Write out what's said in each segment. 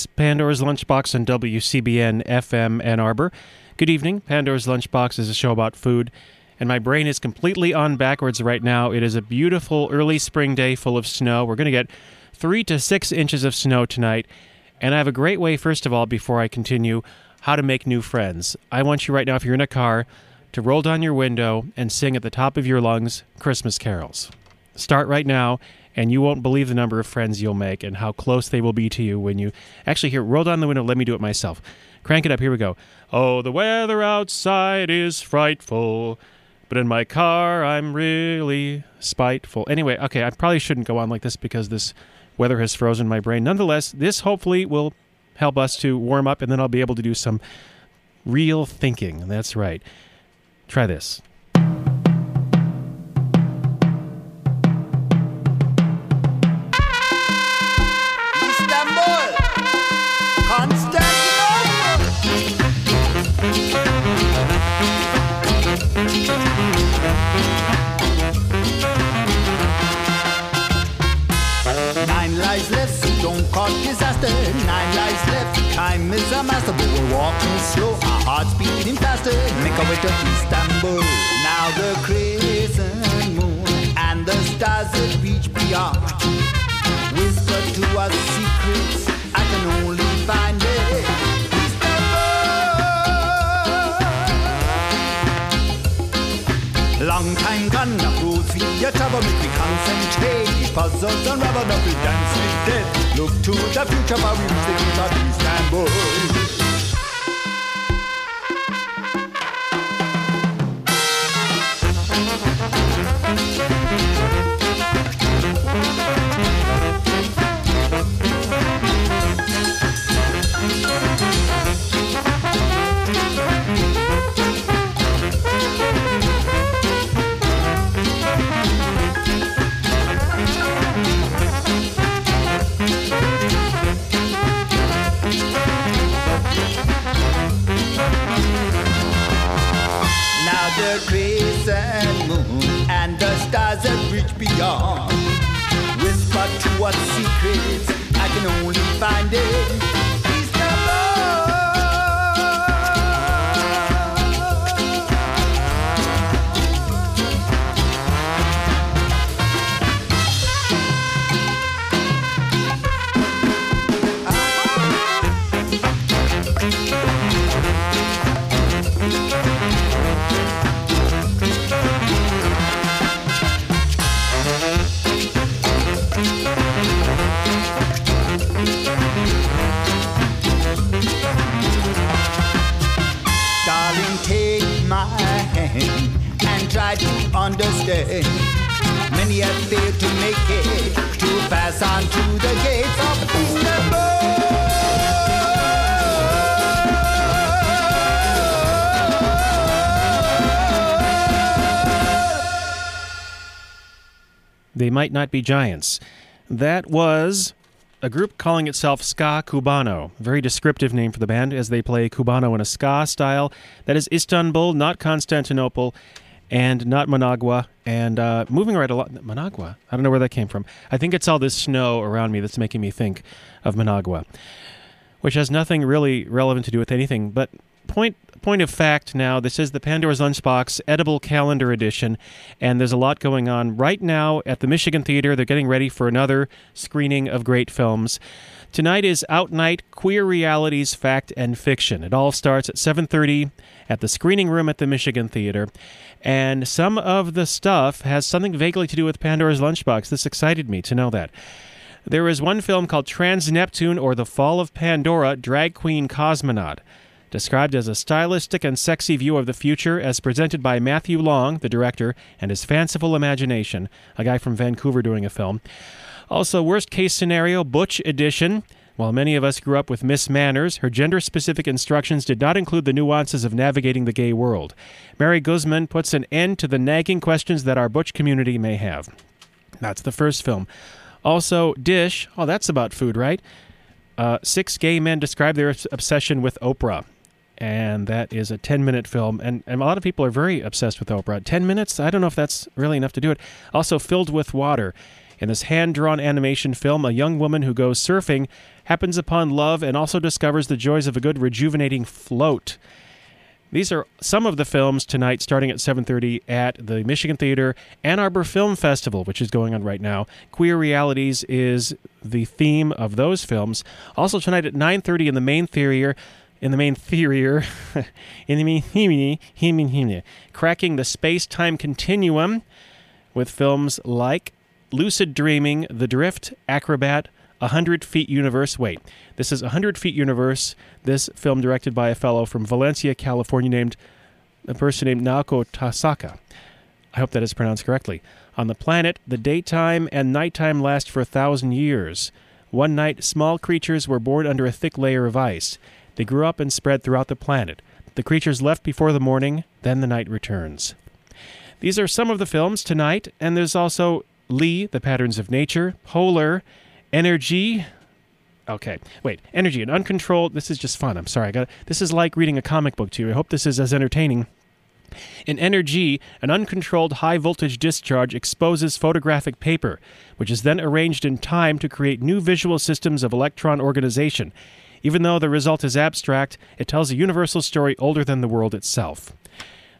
It's Pandora's Lunchbox on WCBN FM Ann Arbor. Good evening. Pandora's Lunchbox is a show about food, and my brain is completely on backwards right now. It is a beautiful early spring day full of snow. We're going to get three to six inches of snow tonight, and I have a great way, first of all, before I continue, how to make new friends. I want you right now, if you're in a car, to roll down your window and sing at the top of your lungs Christmas carols. Start right now, and you won't believe the number of friends you'll make and how close they will be to you when you actually here. Roll down the window. Let me do it myself. Crank it up. Here we go. Oh, the weather outside is frightful, but in my car I'm really spiteful. Anyway, okay, I probably shouldn't go on like this because this weather has frozen my brain. Nonetheless, this hopefully will help us to warm up, and then I'll be able to do some real thinking. That's right. Try this. Time is a master, but we're walking slow, our hearts beating faster. Make our way to Istanbul. Now the crescent moon and the stars that reach beyond whisper to us secrets I can only find it. Long time gone, now cruise via trouble, make me concentrate. Puzzles unravel, now we dance with death. Look to the future, while we reach the gate of Istanbul. Now They might not be giants. That was a group calling itself Ska Cubano. Very descriptive name for the band, as they play Cubano in a ska style. That is Istanbul, not Constantinople, and not Managua. And uh, moving right along, Managua. I don't know where that came from. I think it's all this snow around me that's making me think of Managua, which has nothing really relevant to do with anything. But point point of fact now this is the pandora's lunchbox edible calendar edition and there's a lot going on right now at the michigan theater. They're getting ready for another screening of great films. Tonight is out night queer realities fact and fiction. It all starts at 7.30 at the screening room at the michigan theater. And some of the stuff has something vaguely to do with pandora's lunchbox. This excited me to know that. There is one film called Trans Neptune or The Fall of Pandora Drag Queen Cosmonaut described as a stylistic and sexy view of the future as presented by Matthew Long, the director, and his fanciful imagination, a guy from Vancouver doing a film. Also, worst case scenario, Butch edition. While many of us grew up with Miss Manners, her gender specific instructions did not include the nuances of navigating the gay world. Mary Guzman puts an end to the nagging questions that our Butch community may have. That's the first film. Also, Dish. Oh, that's about food, right? Uh, six gay men describe their obsession with Oprah. And that is a 10 minute film. And, and a lot of people are very obsessed with Oprah. 10 minutes? I don't know if that's really enough to do it. Also, Filled with Water. In this hand drawn animation film, a young woman who goes surfing happens upon love and also discovers the joys of a good rejuvenating float. These are some of the films tonight starting at 7:30 at the Michigan Theater Ann Arbor Film Festival, which is going on right now. Queer Realities is the theme of those films. Also tonight at 9:30 in the main theater in the main theater in the main theater, cracking the space-time continuum with films like Lucid Dreaming, The Drift, Acrobat, A Hundred Feet Universe. Wait, this is A Hundred Feet Universe. This film directed by a fellow from Valencia, California, named a person named Naoko Tasaka. I hope that is pronounced correctly. On the planet, the daytime and nighttime last for a thousand years. One night, small creatures were born under a thick layer of ice. They grew up and spread throughout the planet. The creatures left before the morning, then the night returns. These are some of the films tonight, and there's also Lee, The Patterns of Nature, Polar, Energy. Okay, wait, Energy and Uncontrolled. This is just fun. I'm sorry. I got this is like reading a comic book to you. I hope this is as entertaining. In Energy, an uncontrolled high voltage discharge exposes photographic paper, which is then arranged in time to create new visual systems of electron organization. Even though the result is abstract, it tells a universal story older than the world itself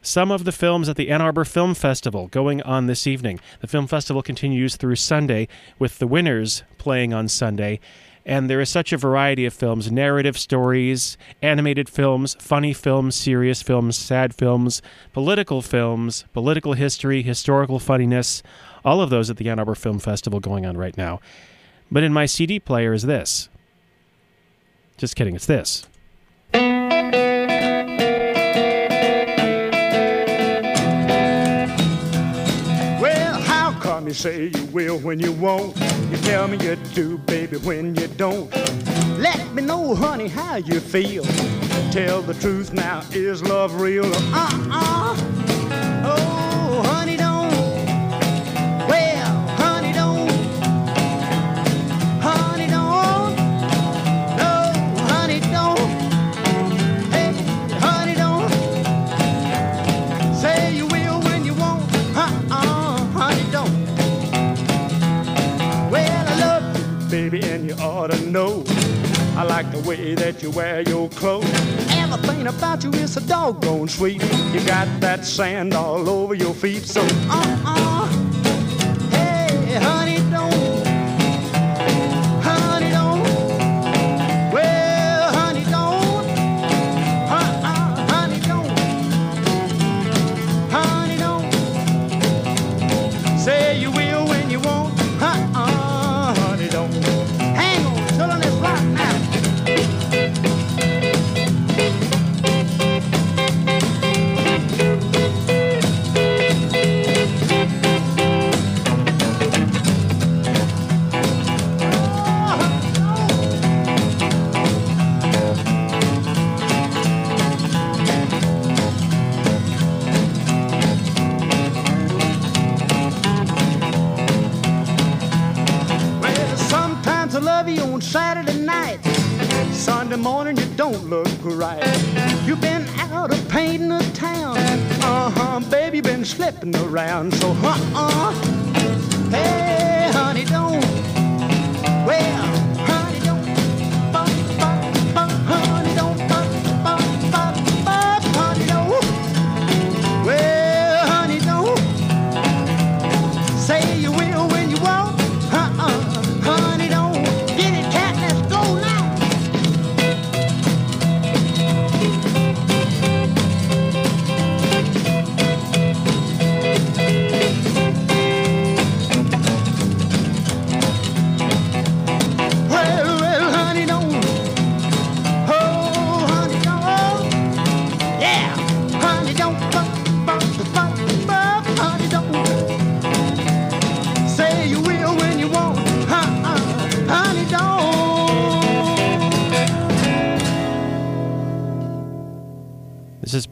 some of the films at the Ann Arbor Film Festival going on this evening. The film festival continues through Sunday with the winners playing on Sunday. And there is such a variety of films narrative stories, animated films, funny films, serious films, sad films, political films, political history, historical funniness, all of those at the Ann Arbor Film Festival going on right now. But in my CD player is this. Just kidding, it's this. Well, how come you say you will when you won't. You tell me you do, baby, when you don't. Let me know, honey, how you feel. Tell the truth now, is love real? Uh-uh. Oh, ought to know. I like the way that you wear your clothes. Everything about you is so doggone sweet. You got that sand all over your feet, so uh-uh. Hey, honey,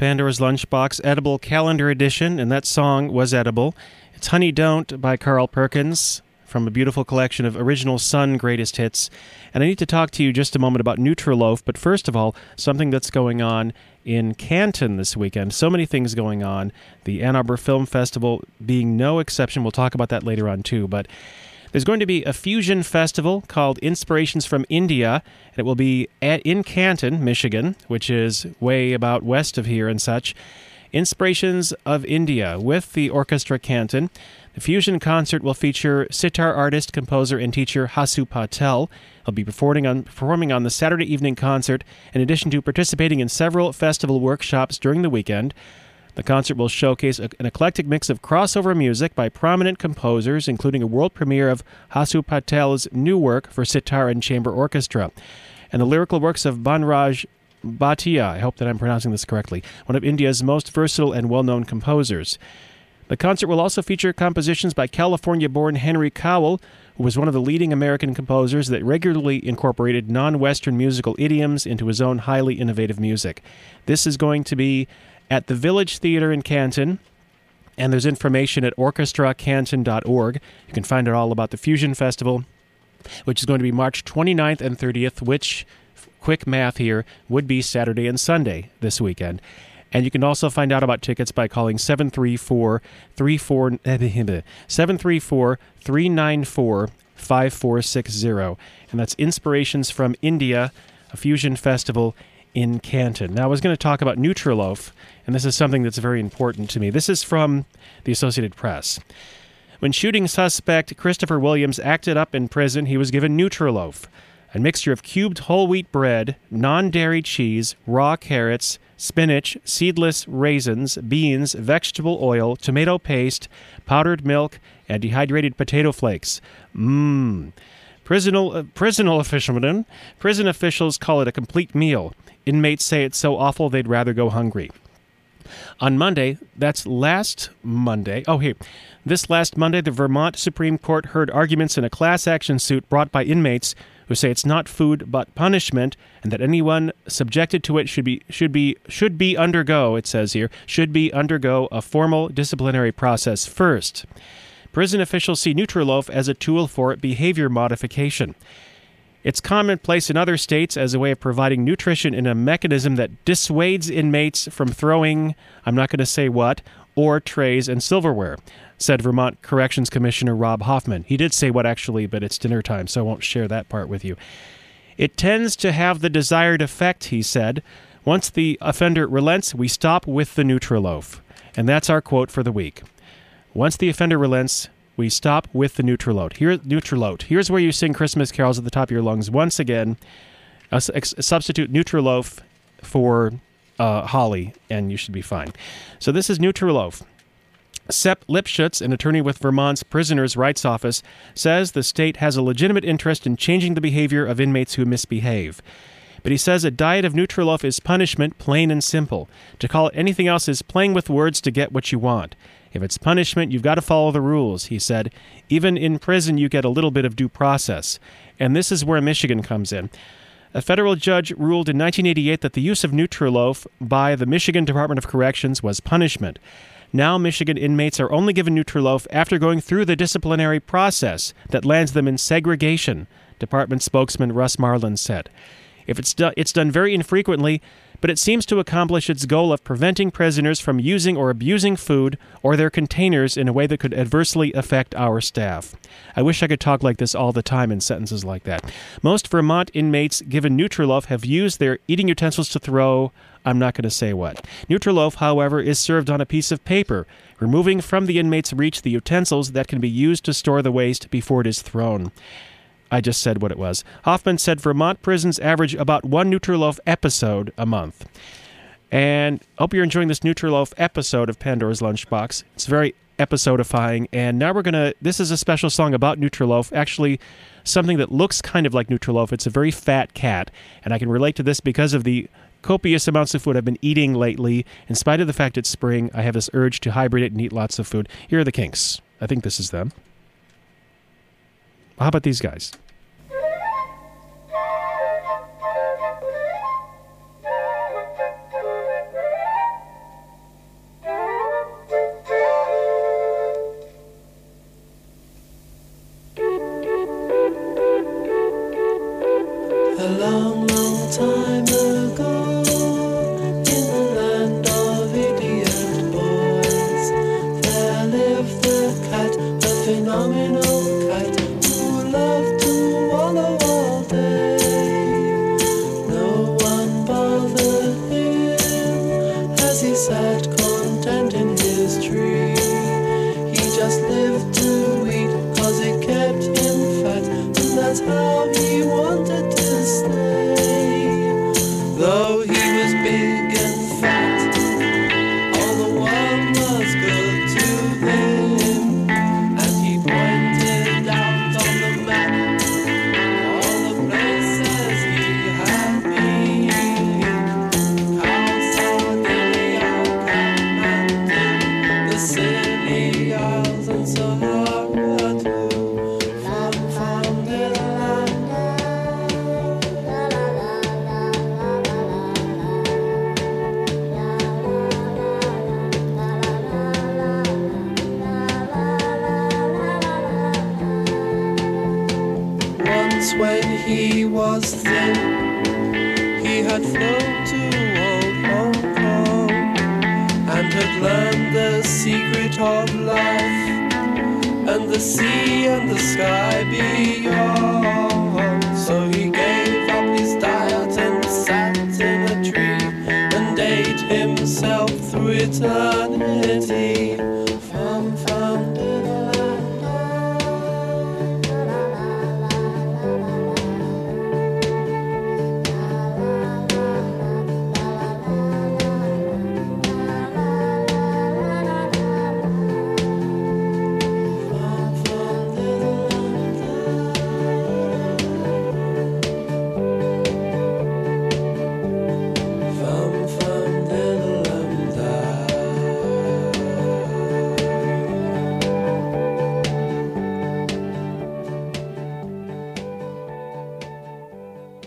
Pandora's Lunchbox Edible Calendar Edition, and that song was edible. It's Honey Don't by Carl Perkins from a beautiful collection of original Sun greatest hits. And I need to talk to you just a moment about Nutriloaf, but first of all, something that's going on in Canton this weekend. So many things going on. The Ann Arbor Film Festival being no exception. We'll talk about that later on too, but there's going to be a fusion festival called Inspirations from India, and it will be at, in Canton, Michigan, which is way about west of here and such. Inspirations of India with the Orchestra Canton. The fusion concert will feature sitar artist, composer, and teacher Hasu Patel. He'll be performing on, performing on the Saturday evening concert, in addition to participating in several festival workshops during the weekend. The concert will showcase an eclectic mix of crossover music by prominent composers, including a world premiere of Hasu Patel's new work for sitar and chamber orchestra, and the lyrical works of Banraj Bhatia. I hope that I'm pronouncing this correctly, one of India's most versatile and well known composers. The concert will also feature compositions by California born Henry Cowell, who was one of the leading American composers that regularly incorporated non Western musical idioms into his own highly innovative music. This is going to be at the Village Theater in Canton. And there's information at orchestracanton.org. You can find out all about the Fusion Festival, which is going to be March 29th and 30th, which, quick math here, would be Saturday and Sunday this weekend. And you can also find out about tickets by calling 734 734 394 5460. And that's Inspirations from India, a fusion festival in Canton. Now, I was going to talk about Nutriloaf, and this is something that's very important to me. This is from the Associated Press. When shooting suspect Christopher Williams acted up in prison, he was given Nutriloaf, a mixture of cubed whole wheat bread, non dairy cheese, raw carrots, spinach, seedless raisins, beans, vegetable oil, tomato paste, powdered milk, and dehydrated potato flakes. Mmm. Prisonal, uh, prisonal prison officials call it a complete meal. Inmates say it's so awful they'd rather go hungry. On Monday, that's last Monday. Oh, here. This last Monday, the Vermont Supreme Court heard arguments in a class action suit brought by inmates who say it's not food but punishment and that anyone subjected to it should be should be should be undergo, it says here, should be undergo a formal disciplinary process first. Prison officials see Nutriloaf as a tool for behavior modification. It's commonplace in other states as a way of providing nutrition in a mechanism that dissuades inmates from throwing, I'm not going to say what, or trays and silverware, said Vermont Corrections Commissioner Rob Hofmann. He did say what actually, but it's dinner time, so I won't share that part with you. It tends to have the desired effect, he said. Once the offender relents, we stop with the Nutriloaf. And that's our quote for the week. Once the offender relents, we stop with the Nutriloaf. Here, Nutriloaf. Here's where you sing Christmas carols at the top of your lungs. Once again, substitute Nutriloaf for uh, Holly, and you should be fine. So this is Nutriloaf. Seth Lipschutz, an attorney with Vermont's Prisoners' Rights Office, says the state has a legitimate interest in changing the behavior of inmates who misbehave. But he says a diet of Nutriloaf is punishment, plain and simple. To call it anything else is playing with words to get what you want. If it's punishment, you've got to follow the rules, he said. Even in prison, you get a little bit of due process. And this is where Michigan comes in. A federal judge ruled in 1988 that the use of Nutriloaf by the Michigan Department of Corrections was punishment. Now, Michigan inmates are only given Nutriloaf after going through the disciplinary process that lands them in segregation, Department spokesman Russ Marlan said. If it's, do- it's done very infrequently, but it seems to accomplish its goal of preventing prisoners from using or abusing food or their containers in a way that could adversely affect our staff. I wish I could talk like this all the time in sentences like that. Most Vermont inmates given Nutriloaf have used their eating utensils to throw. I'm not going to say what. Nutriloaf, however, is served on a piece of paper, removing from the inmate's reach the utensils that can be used to store the waste before it is thrown. I just said what it was. Hofmann said Vermont prisons average about one Nutriloaf episode a month. And hope you're enjoying this Nutriloaf episode of Pandora's Lunchbox. It's very episodifying. And now we're going to, this is a special song about Nutriloaf, actually something that looks kind of like Nutriloaf. It's a very fat cat. And I can relate to this because of the copious amounts of food I've been eating lately. In spite of the fact it's spring, I have this urge to hibernate it and eat lots of food. Here are the kinks. I think this is them. How about these guys? Once when he was thin, he had flown to old Hong Kong and had learned the secret of life and the sea and the sky beyond. So he gave up his diet and sat in a tree and ate himself through eternity.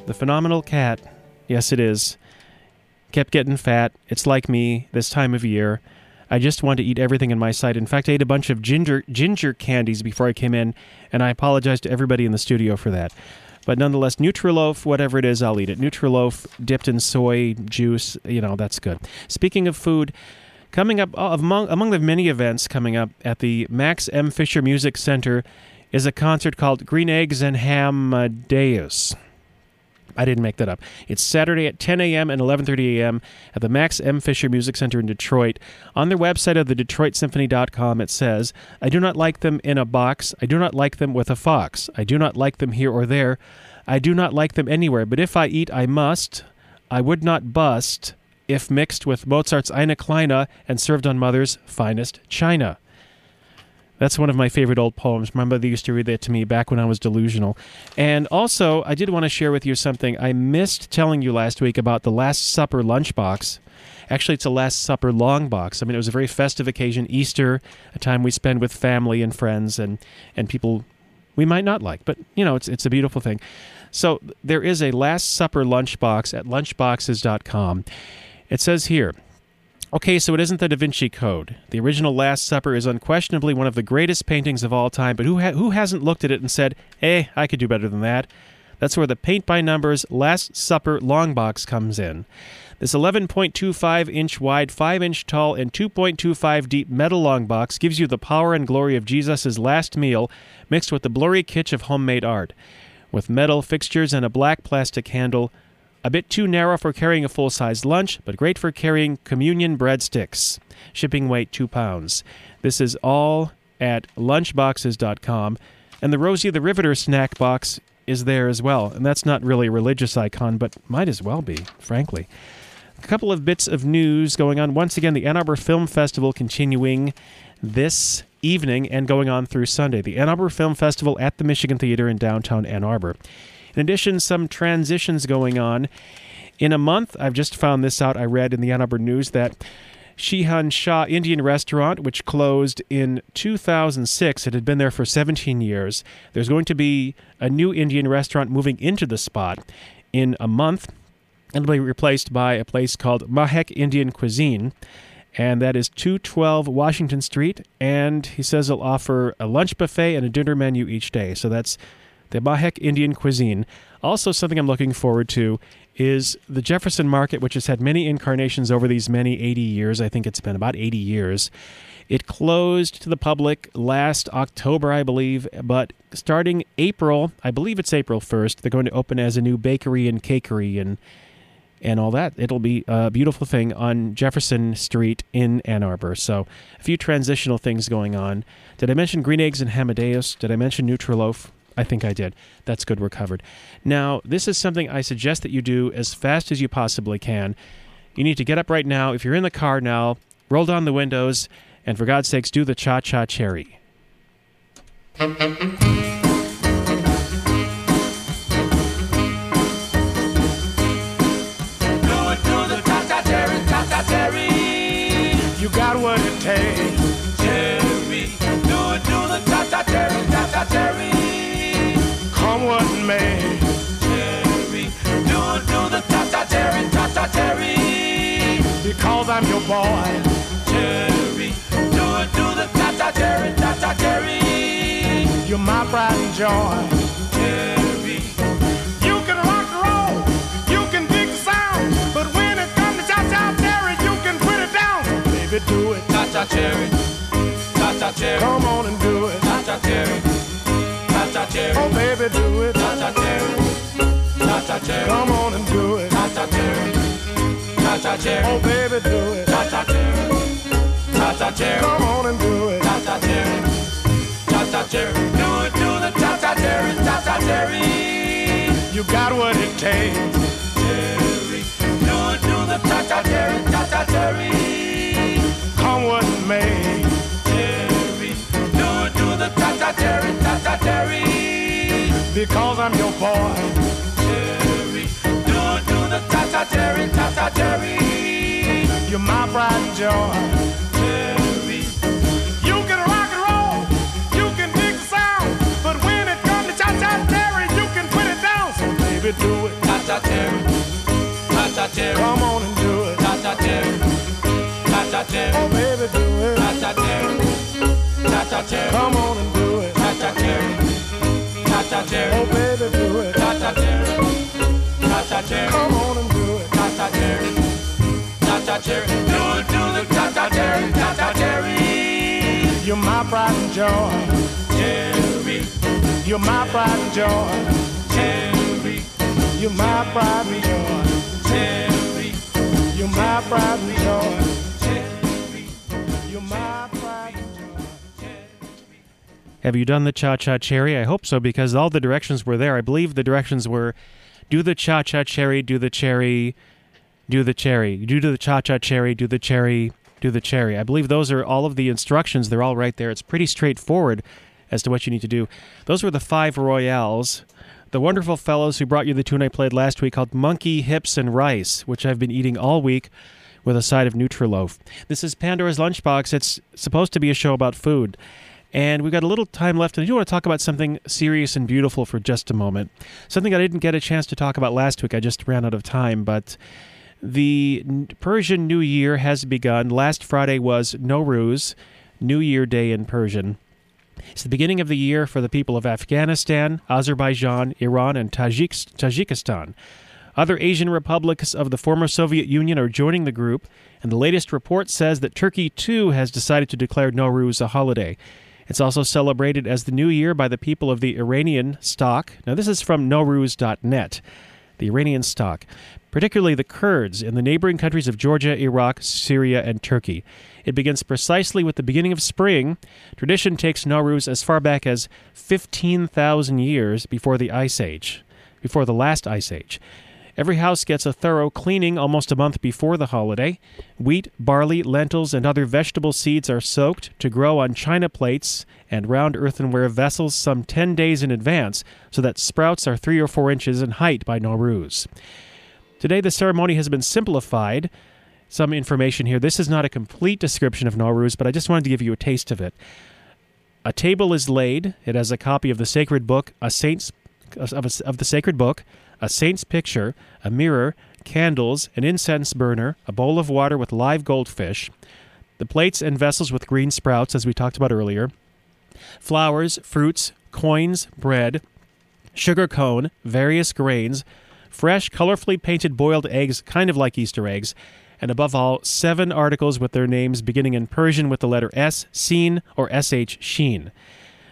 The phenomenal cat, yes, it is, kept getting fat. It's like me this time of year. I just want to eat everything in my sight. In fact, I ate a bunch of ginger ginger candies before I came in, and I apologize to everybody in the studio for that. But nonetheless, Nutriloaf, whatever it is, I'll eat it. Nutriloaf dipped in soy juice, you know, that's good. Speaking of food, coming up uh, among among the many events coming up at the Max M. Fisher Music Center is a concert called Green Eggs and Ham uh, Deus. I didn't make that up. It's Saturday at 10 a.m. and 11:30 a.m. at the Max M. Fisher Music Center in Detroit. On their website of the DetroitSymphony.com, it says, "I do not like them in a box. I do not like them with a fox. I do not like them here or there. I do not like them anywhere. But if I eat, I must. I would not bust if mixed with Mozart's Eine Kleine and served on Mother's finest china." That's one of my favorite old poems. My mother used to read that to me back when I was delusional. And also, I did want to share with you something. I missed telling you last week about the Last Supper lunchbox. Actually, it's a Last Supper long box. I mean, it was a very festive occasion, Easter, a time we spend with family and friends and, and people we might not like, but you know, it's it's a beautiful thing. So there is a Last Supper lunchbox at lunchboxes.com. It says here, Okay, so it isn't the Da Vinci Code. The original Last Supper is unquestionably one of the greatest paintings of all time, but who ha- who hasn't looked at it and said, "Hey, I could do better than that"? That's where the paint by numbers Last Supper long box comes in. This 11.25 inch wide, 5 inch tall, and 2.25 deep metal long box gives you the power and glory of Jesus' last meal mixed with the blurry kitsch of homemade art. With metal fixtures and a black plastic handle, a bit too narrow for carrying a full sized lunch, but great for carrying communion breadsticks. Shipping weight 2 pounds. This is all at lunchboxes.com. And the Rosie the Riveter snack box is there as well. And that's not really a religious icon, but might as well be, frankly. A couple of bits of news going on. Once again, the Ann Arbor Film Festival continuing this evening and going on through Sunday. The Ann Arbor Film Festival at the Michigan Theater in downtown Ann Arbor. In addition, some transitions going on. In a month, I've just found this out. I read in the Ann Arbor News that Shihan Shah Indian Restaurant, which closed in 2006, it had been there for 17 years. There's going to be a new Indian restaurant moving into the spot in a month. It'll be replaced by a place called Mahek Indian Cuisine, and that is 212 Washington Street. And he says it'll offer a lunch buffet and a dinner menu each day. So that's the Mahek Indian cuisine. Also, something I'm looking forward to is the Jefferson Market, which has had many incarnations over these many 80 years. I think it's been about 80 years. It closed to the public last October, I believe, but starting April, I believe it's April 1st, they're going to open as a new bakery and cakery and and all that. It'll be a beautiful thing on Jefferson Street in Ann Arbor. So, a few transitional things going on. Did I mention green eggs and Hamadeus? Did I mention Nutriloaf? I think I did. That's good. We're covered. Now, this is something I suggest that you do as fast as you possibly can. You need to get up right now. If you're in the car now, roll down the windows, and for God's sakes, do the cha cha cherry. Do it to the ta-da-cherry, taca cherry. You got what it takes. What may. Cherry, do it, do the cha-cha cherry, cha-cha cherry. Because I'm your boy. Cherry, do it, do the cha-cha cherry, cha-cha cherry. You're my pride and joy. Cherry, You can rock and roll. You can dig the sound. But when it comes to cha-cha cherry, you can put it down. Baby, do it. cha-cha cherry, cha-cha cherry, Come on and do it. cha-cha cherry, cherry, Oh, baby, do it. cha-cha cherry, cha-cha cherry, Come on and do it. cha-cha cherry, cha-cha cherry, Oh, baby, do it. cha-cha cherry, cha-cha cherry. Come on and do it. Cha-cha cherry, cha-cha cherry, do it, do the cha-cha cherry, cha-cha cherry. You got what it takes. Cherry, do it, do the cha-cha cherry, cha-cha cherry. Come what may. Cherry, do it, do the cha-cha cherry, cha-cha cherry. Because I'm your boy. Cherry, do do the cha-cha cherry, cha-cha cherry. You're my pride and joy. Cherry, You can rock and roll. You can dig the sound. But when it comes to you can put it down. So baby, do it. cha-cha cherry, cha-cha cherry, Come on and do it. cherry, cha-cha cherry. Oh, baby, do it. Cherry, cha-cha cherry, Come on and do it. Cherry, cha-cha Oh, baby, do it. cha-cha cherry, cha-cha cherry, Come on and do it. cha-cha cherry, cha-cha cherry, do it, do the cha-cha cherry, cha-cha cherry, You're my pride and joy. cherry, You're my pride and joy. cherry, You're my pride and joy. cherry, You're my pride and joy. cherry. You're my pride and joy. Have you done the cha cha cherry? I hope so because all the directions were there. I believe the directions were do the cha cha cherry, do the cherry, do the cherry, do the cha cha cherry, do the cherry, do the cherry. I believe those are all of the instructions. They're all right there. It's pretty straightforward as to what you need to do. Those were the five royales. The wonderful fellows who brought you the tune I played last week called Monkey Hips and Rice, which I've been eating all week with a side of Nutriloaf. This is Pandora's Lunchbox. It's supposed to be a show about food. And we've got a little time left, and I do want to talk about something serious and beautiful for just a moment. Something I didn't get a chance to talk about last week. I just ran out of time, but the Persian New Year has begun. Last Friday was Nowruz, New Year Day in Persian. It's the beginning of the year for the people of Afghanistan, Azerbaijan, Iran, and Tajik- Tajikistan. Other Asian republics of the former Soviet Union are joining the group, and the latest report says that Turkey too has decided to declare Nowruz a holiday. It's also celebrated as the new year by the people of the Iranian stock. Now, this is from Nowruz.net. The Iranian stock, particularly the Kurds in the neighboring countries of Georgia, Iraq, Syria, and Turkey. It begins precisely with the beginning of spring. Tradition takes Nowruz as far back as 15,000 years before the Ice Age, before the last Ice Age. Every house gets a thorough cleaning almost a month before the holiday. Wheat, barley, lentils, and other vegetable seeds are soaked to grow on china plates and round earthenware vessels some 10 days in advance so that sprouts are 3 or 4 inches in height by Nowruz. Today, the ceremony has been simplified. Some information here. This is not a complete description of Nowruz, but I just wanted to give you a taste of it. A table is laid. It has a copy of the sacred book, a saint's of, a, of the sacred book, a saint's picture, a mirror, candles, an incense burner, a bowl of water with live goldfish, the plates and vessels with green sprouts, as we talked about earlier, flowers, fruits, coins, bread, sugar cone, various grains, fresh, colorfully painted boiled eggs, kind of like Easter eggs, and above all, seven articles with their names beginning in Persian with the letter S, seen, or sh, sheen.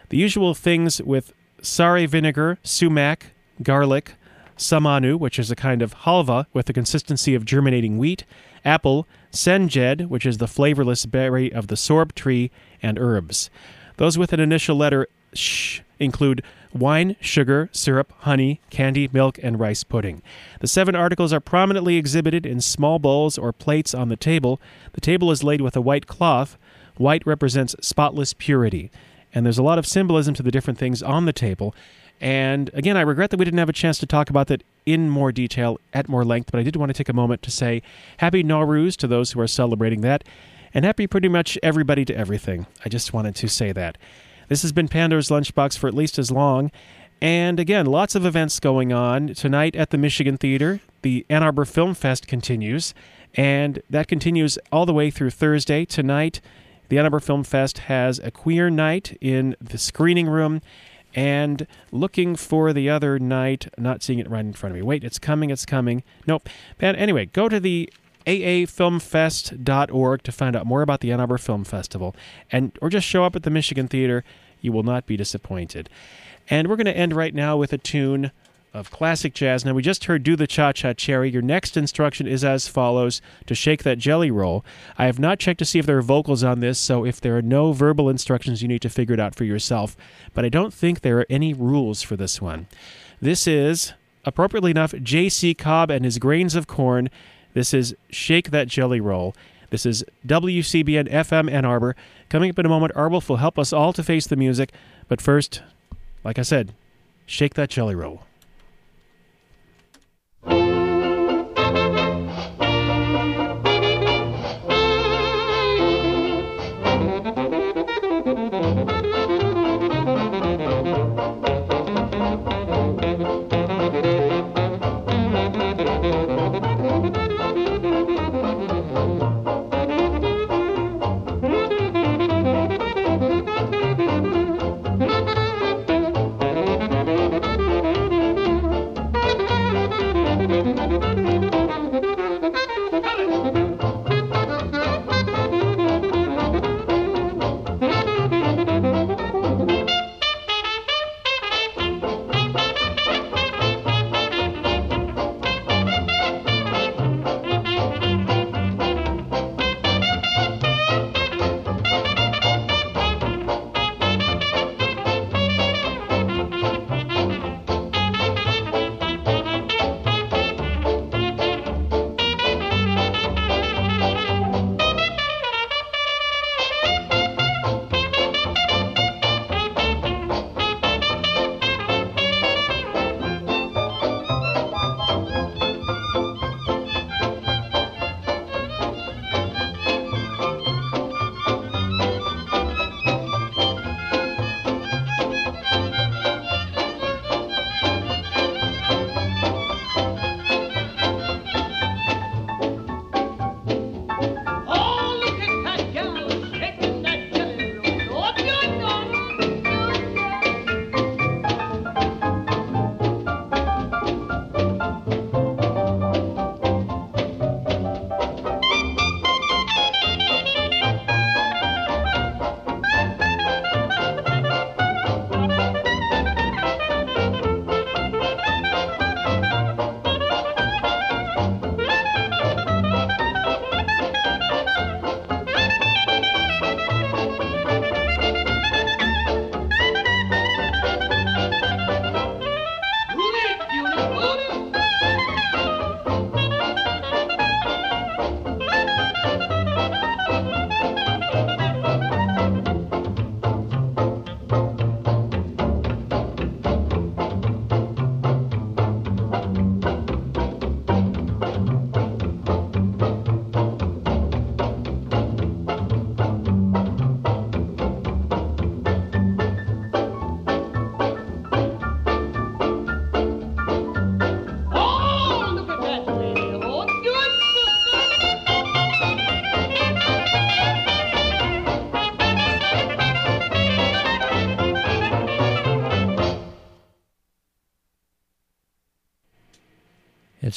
The usual things with sari vinegar, sumac, garlic, samanu, which is a kind of halva with the consistency of germinating wheat, apple, senjed, which is the flavorless berry of the sorb tree, and herbs. Those with an initial letter sh include wine, sugar, syrup, honey, candy, milk, and rice pudding. The seven articles are prominently exhibited in small bowls or plates on the table. The table is laid with a white cloth. White represents spotless purity. And there's a lot of symbolism to the different things on the table. And again, I regret that we didn't have a chance to talk about that in more detail at more length, but I did want to take a moment to say Happy Nowruz to those who are celebrating that, and happy pretty much everybody to everything. I just wanted to say that. This has been Pandora's Lunchbox for at least as long. And again, lots of events going on. Tonight at the Michigan Theater, the Ann Arbor Film Fest continues, and that continues all the way through Thursday. Tonight, the Ann Arbor Film Fest has a queer night in the screening room and looking for the other night, not seeing it right in front of me. Wait, it's coming, it's coming. Nope. But anyway, go to the aafilmfest.org to find out more about the Ann Arbor Film Festival, and or just show up at the Michigan Theater. You will not be disappointed. And we're going to end right now with a tune of classic jazz. Now, we just heard Do the Cha Cha Cherry. Your next instruction is as follows to shake that jelly roll. I have not checked to see if there are vocals on this, so if there are no verbal instructions, you need to figure it out for yourself. But I don't think there are any rules for this one. This is, appropriately enough, J.C. Cobb and his grains of corn. This is Shake That Jelly Roll. This is WCBN FM Ann Arbor. Coming up in a moment, Arwulf will help us all to face the music. But first, like I said, shake that jelly roll.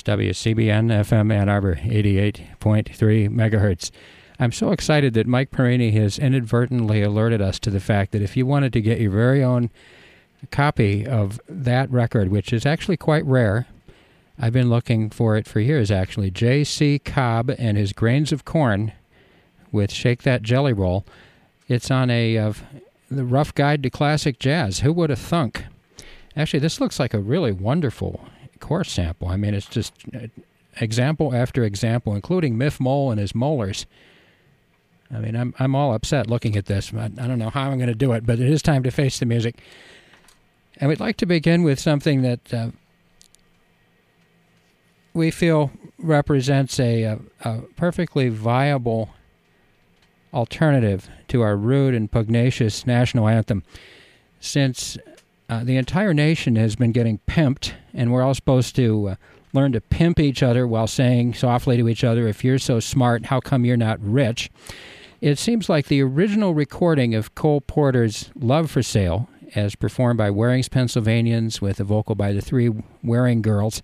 WCBN FM Ann Arbor, 88.3 megahertz. I'm so excited that Mike Perini has inadvertently alerted us to the fact that if you wanted to get your very own copy of that record, which is actually quite rare, I've been looking for it for years actually. J.C. Cobb and his Grains of Corn with Shake That Jelly Roll. It's on a uh, the Rough Guide to Classic Jazz. Who would have thunk? Actually, this looks like a really wonderful chorus sample. I mean, it's just uh, example after example, including Miff Mole and his Molers. I mean, I'm I'm all upset looking at this. I, I don't know how I'm going to do it, but it is time to face the music. And we'd like to begin with something that uh, we feel represents a, a, a perfectly viable alternative to our rude and pugnacious national anthem. Since uh, the entire nation has been getting pimped, and we're all supposed to uh, learn to pimp each other while saying softly to each other, If you're so smart, how come you're not rich? It seems like the original recording of Cole Porter's Love for Sale, as performed by Waring's Pennsylvanians with a vocal by the three Waring girls,